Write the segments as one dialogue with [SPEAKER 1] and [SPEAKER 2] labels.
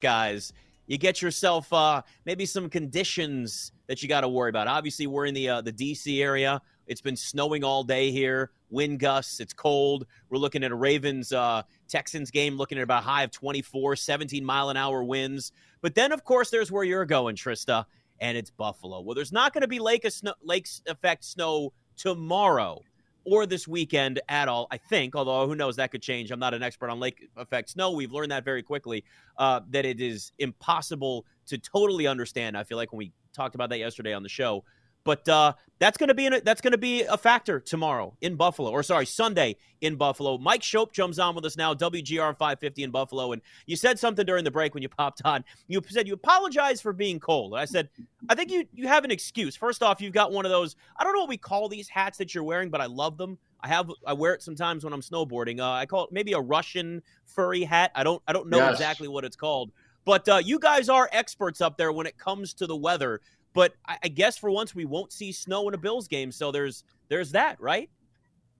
[SPEAKER 1] guys, you get yourself uh, maybe some conditions that you got to worry about. Obviously, we're in the uh, the DC area. It's been snowing all day here, wind gusts, it's cold. We're looking at a Ravens uh, Texans game, looking at about high of 24, 17 mile an hour winds. But then, of course, there's where you're going, Trista, and it's Buffalo. Well, there's not going to be lake, snow, lake effect snow tomorrow or this weekend at all, I think, although who knows, that could change. I'm not an expert on lake effect snow. We've learned that very quickly, uh, that it is impossible to totally understand. I feel like when we talked about that yesterday on the show, but uh, that's going to be a, that's going to be a factor tomorrow in Buffalo, or sorry, Sunday in Buffalo. Mike Schopp jumps on with us now, WGR 550 in Buffalo, and you said something during the break when you popped on. You said you apologize for being cold. I said, I think you you have an excuse. First off, you've got one of those. I don't know what we call these hats that you're wearing, but I love them. I have I wear it sometimes when I'm snowboarding. Uh, I call it maybe a Russian furry hat. I don't I don't know yes. exactly what it's called. But uh, you guys are experts up there when it comes to the weather. But I, I, guess for once we won't see snow in a Bills game, so there's there's that, right?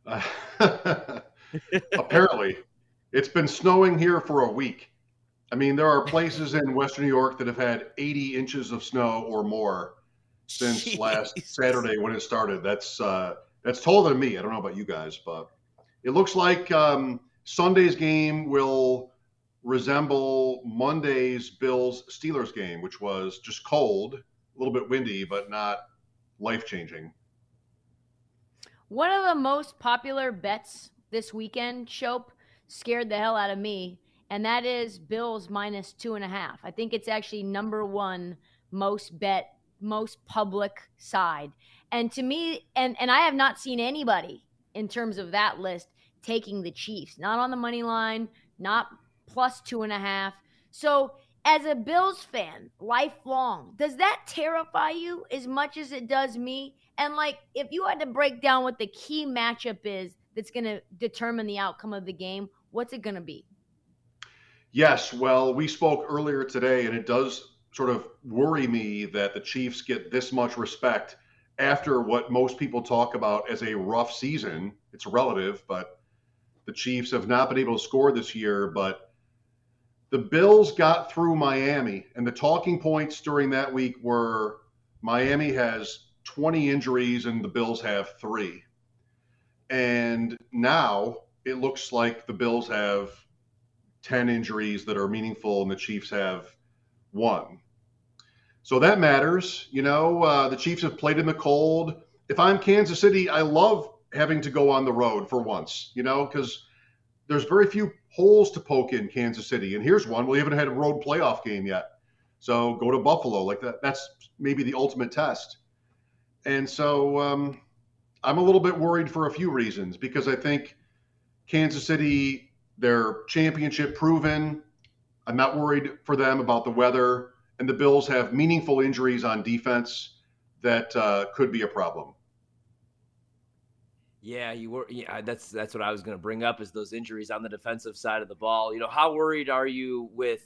[SPEAKER 1] Uh,
[SPEAKER 2] apparently, it's been snowing here for a week. I mean, there are places in Western New York that have had 80 inches of snow or more since Jeez. last Saturday when it started. That's uh, that's taller than me. I don't know about you guys, but it looks like um, Sunday's game will resemble Monday's Bills Steelers game, which was just cold a little bit windy, but not life changing.
[SPEAKER 3] One of the most popular bets this weekend, Schopp, scared the hell out of me, and that is Bills minus two and a half. I think it's actually number one most bet, most public side. And to me, and, and I have not seen anybody in terms of that list taking the Chiefs, not on the money line, not plus two and a half. So as a Bills fan, lifelong, does that terrify you as much as it does me? And like, if you had to break down what the key matchup is that's going to determine the outcome of the game, what's it going to be?
[SPEAKER 2] Yes. Well, we spoke earlier today, and it does sort of worry me that the Chiefs get this much respect after what most people talk about as a rough season. It's relative, but the Chiefs have not been able to score this year. But the Bills got through Miami, and the talking points during that week were Miami has 20 injuries and the Bills have three. And now it looks like the Bills have 10 injuries that are meaningful and the Chiefs have one. So that matters. You know, uh, the Chiefs have played in the cold. If I'm Kansas City, I love having to go on the road for once, you know, because there's very few holes to poke in Kansas City. And here's one. We haven't had a road playoff game yet. So go to Buffalo. Like that. That's maybe the ultimate test. And so um, I'm a little bit worried for a few reasons because I think Kansas City, they're championship proven. I'm not worried for them about the weather. And the Bills have meaningful injuries on defense that uh, could be a problem.
[SPEAKER 4] Yeah, you were. Yeah, that's that's what I was going to bring up is those injuries on the defensive side of the ball. You know, how worried are you with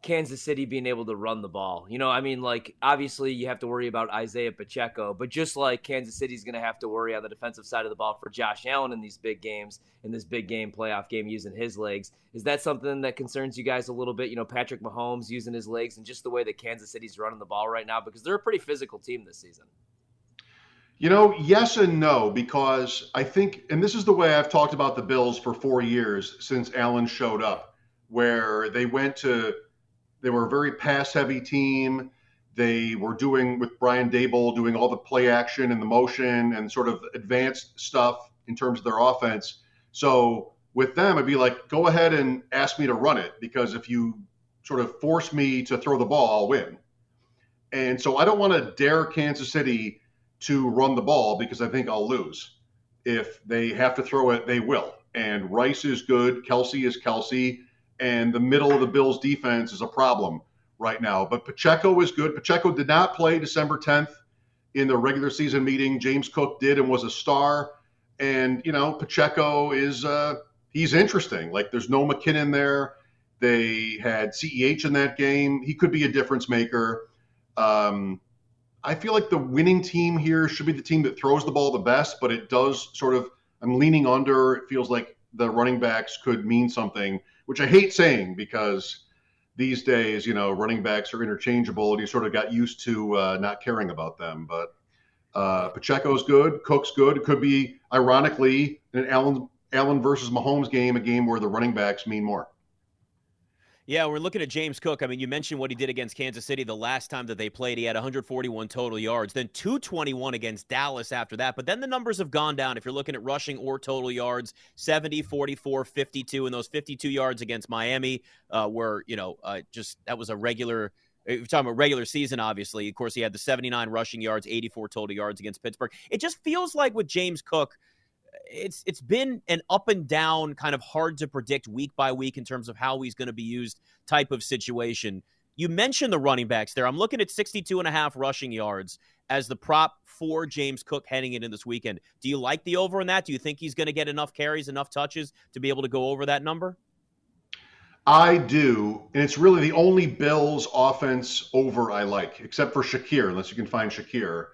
[SPEAKER 4] Kansas City being able to run the ball? You know, I mean, like obviously you have to worry about Isaiah Pacheco, but just like Kansas City's going to have to worry on the defensive side of the ball for Josh Allen in these big games, in this big game playoff game using his legs. Is that something that concerns you guys a little bit? You know, Patrick Mahomes using his legs and just the way that Kansas City's running the ball right now because they're a pretty physical team this season.
[SPEAKER 2] You know, yes and no, because I think, and this is the way I've talked about the Bills for four years since Allen showed up, where they went to, they were a very pass heavy team. They were doing with Brian Daboll, doing all the play action and the motion and sort of advanced stuff in terms of their offense. So with them, I'd be like, go ahead and ask me to run it because if you sort of force me to throw the ball, I'll win. And so I don't want to dare Kansas City to run the ball because I think I'll lose. If they have to throw it, they will. And Rice is good. Kelce is Kelce. And the middle of the Bills defense is a problem right now. But Pacheco is good. Pacheco did not play December 10th in the regular season meeting. James Cook did and was a star. And, you know, Pacheco is, uh, he's interesting. Like there's no McKinnon there. They had CEH in that game. He could be a difference maker. Um, I feel like the winning team here should be the team that throws the ball the best, but it does sort of. I'm leaning under. It feels like the running backs could mean something, which I hate saying because these days, you know, running backs are interchangeable, and you sort of got used to uh, not caring about them. But uh, Pacheco's good, Cook's good. It could be, ironically, an Allen Allen versus Mahomes game, a game where the running backs mean more.
[SPEAKER 1] Yeah, we're looking at James Cook. I mean, you mentioned what he did against Kansas City the last time that they played. He had 141 total yards, then 221 against Dallas after that. But then the numbers have gone down. If you're looking at rushing or total yards, 70, 44, 52, and those 52 yards against Miami uh, were, you know, uh, just that was a regular. You're talking about regular season, obviously. Of course, he had the 79 rushing yards, 84 total yards against Pittsburgh. It just feels like with James Cook, it's it's been an up and down kind of hard to predict week by week in terms of how he's going to be used type of situation. You mentioned the running backs there. I'm looking at 62 and a half rushing yards as the prop for James Cook heading into this weekend. Do you like the over in that? Do you think he's going to get enough carries, enough touches to be able to go over that number?
[SPEAKER 2] I do, and it's really the only Bills offense over I like, except for Shakir, unless you can find Shakir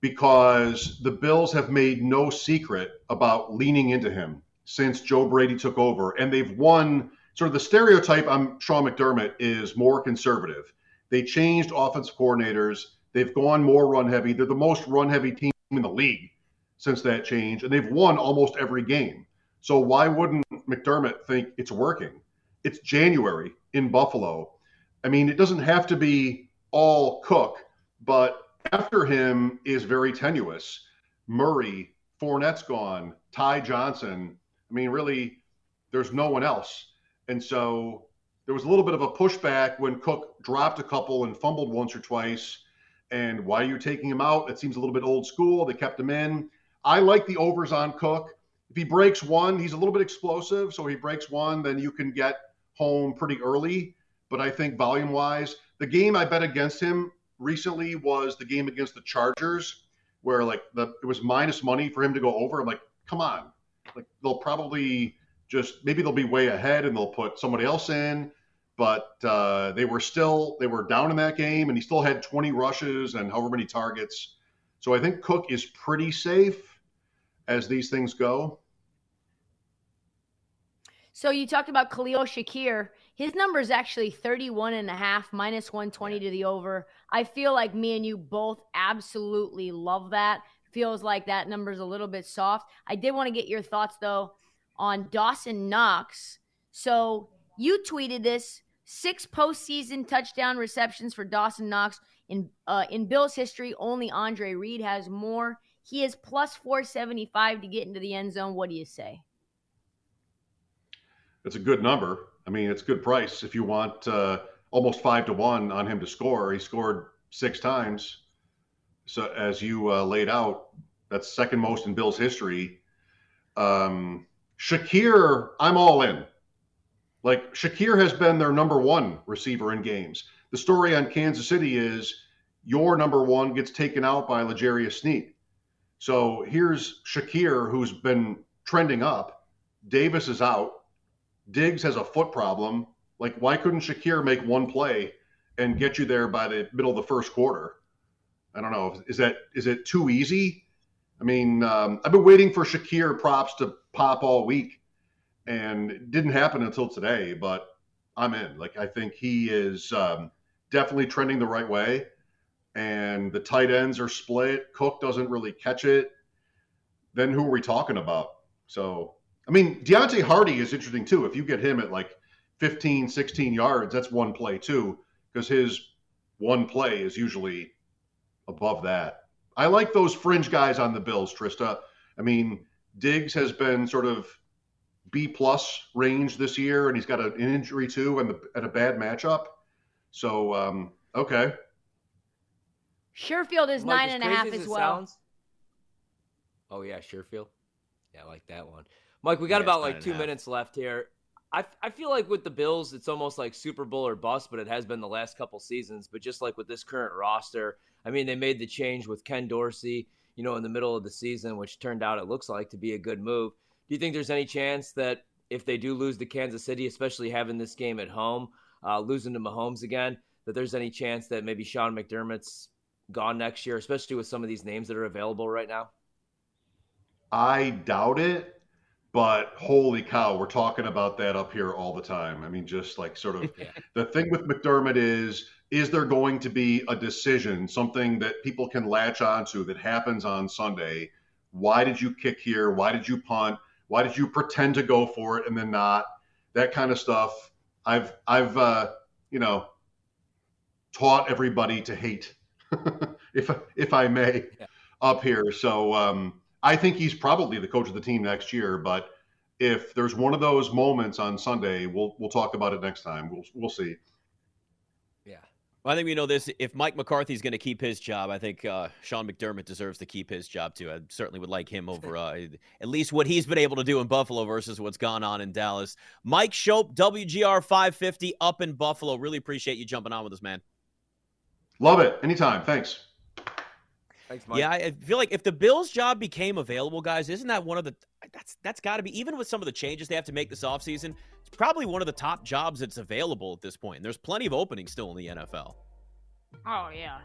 [SPEAKER 2] because the Bills have made no secret about leaning into him since Joe Brady took over. And they've won sort of the stereotype on Sean McDermott is more conservative. They changed offensive coordinators. They've gone more run heavy. They're the most run heavy team in the league since that change, and they've won almost every game. So why wouldn't McDermott think it's working? It's January in Buffalo. I mean, it doesn't have to be all Cook, but after him is very tenuous. Murray, Fournette's gone, Ty Johnson. I mean, really, there's no one else. And so there was a little bit of a pushback when Cook dropped a couple and fumbled once or twice. And why are you taking him out? It seems a little bit old school. They kept him in. I like the overs on Cook. If he breaks one, he's a little bit explosive. So if he breaks one, then you can get home pretty early. But I think volume wise, the game I bet against him recently was the game against the Chargers, where like the it was minus money for him to go over. I'm like, come on, like they'll probably just maybe they'll be way ahead and they'll put somebody else in. But uh, they were still they were down in that game, and he still had 20 rushes and however many targets. So I think Cook is pretty safe as these things go.
[SPEAKER 3] So you talked about Khalil Shakir. His number is actually 31 and a half, minus 120 to the over. I feel like me and you both absolutely love that. Feels like that number is a little bit soft. I did want to get your thoughts, though, on Dawson Knox. So you tweeted this six postseason touchdown receptions for Dawson Knox. In, uh, in Bill's history, only Andre Reed has more. He is plus 475 to get into the end zone. What do you say?
[SPEAKER 2] It's a good number. I mean, it's good price if you want uh, almost five to one on him to score. He scored six times. So as you uh, laid out, that's second most in Bill's history. Um, Shakir, I'm all in. Like Shakir has been their number one receiver in games. The story on Kansas City is your number one gets taken out by L'Jarius Sneed. So here's Shakir, who's been trending up. Davis is out. Diggs has a foot problem. Like, why couldn't Shakir make one play and get you there by the middle of the first quarter? I don't know. Is that is it too easy? I mean, um, I've been waiting for Shakir props to pop all week, and it didn't happen until today. But I'm in. Like, I think he is um, definitely trending the right way, and the tight ends are split. Cook doesn't really catch it. Then who are we talking about? So I mean, Deonte Harty is interesting too. If you get him at like 15, 16 yards, that's one play too, because his one play is usually above that. I like those fringe guys on the Bills, Trista. I mean, Diggs has been sort of B plus range this year, and he's got an injury too, and, and a bad matchup. So, um, okay.
[SPEAKER 3] Sherfield is Mike, nine and a half as, as well. Sounds,
[SPEAKER 4] oh yeah, Sherfield. Yeah, I like that one. Mike, we got yeah, about like two minutes left here. I, I feel like with the Bills, it's almost like Super Bowl or bust, but it has been the last couple seasons. But just like with this current roster, I mean, they made the change with Ken Dorsey, you know, in the middle of the season, which turned out it looks like to be a good move. Do you think there's any chance that if they do lose to Kansas City, especially having this game at home, uh, losing to Mahomes again, that there's any chance that maybe Sean McDermott's gone next year, especially with some of these names that are available right now?
[SPEAKER 2] I doubt it but holy cow, we're talking about that up here all the time. I mean, just like sort of yeah. the thing with McDermott is is there going to be a decision, something that people can latch onto that happens on Sunday? Why did you kick here? Why did you punt? Why did you pretend to go for it and then not? That kind of stuff. I've I've uh, you know taught everybody to hate, if if I may, yeah. up here. So um, I think he's probably the coach of the team next year. But if there's one of those moments on Sunday, we'll we'll talk about it next time. We'll we'll see.
[SPEAKER 1] Yeah. Well, I think we know this. If Mike McCarthy's going to keep his job, I think uh, Sean McDermott deserves to keep his job too. I certainly would like him over uh, at least what he's been able to do in Buffalo versus what's gone on in Dallas. Mike Schopp, WGR 550 up in Buffalo. Really appreciate you jumping on with us, man.
[SPEAKER 2] Love it. Anytime. Thanks.
[SPEAKER 1] Thanks, Mike. Yeah, I feel like if the Bills' job became available, guys, isn't that one of the that's that's got to be even with some of the changes they have to make this offseason, it's probably one of the top jobs that's available at this point. And there's plenty of openings still in the NFL.
[SPEAKER 3] Oh yeah.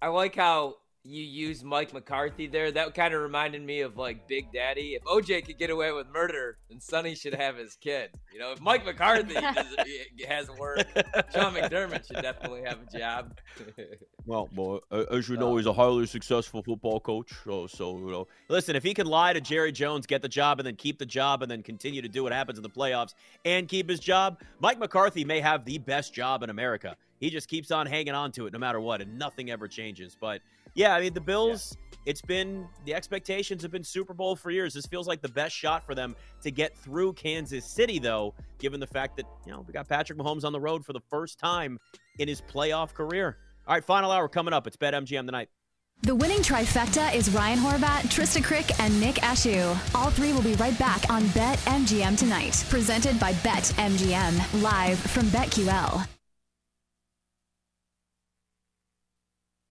[SPEAKER 4] I like how you use Mike McCarthy there. That kind of reminded me of like Big Daddy. If OJ could get away with murder, then Sonny should have his kid. You know, if Mike McCarthy has work, Sean McDermott should definitely have a job.
[SPEAKER 1] well, well, as you know, he's a highly successful football coach. So, so you know, listen, if he can lie to Jerry Jones, get the job, and then keep the job, and then continue to do what happens in the playoffs and keep his job, Mike McCarthy may have the best job in America. He just keeps on hanging on to it no matter what, and nothing ever changes. But yeah, I mean, the Bills, yeah. it's been the expectations have been Super Bowl for years. This feels like the best shot for them to get through Kansas City, though, given the fact that, you know, we got Patrick Mahomes on the road for the first time in his playoff career. All right, final hour coming up. It's BetMGM tonight.
[SPEAKER 5] The winning trifecta is Ryan Horvat, Trista Crick, and Nick Ashew. All three will be right back on BetMGM tonight. Presented by BetMGM, live from BetQL.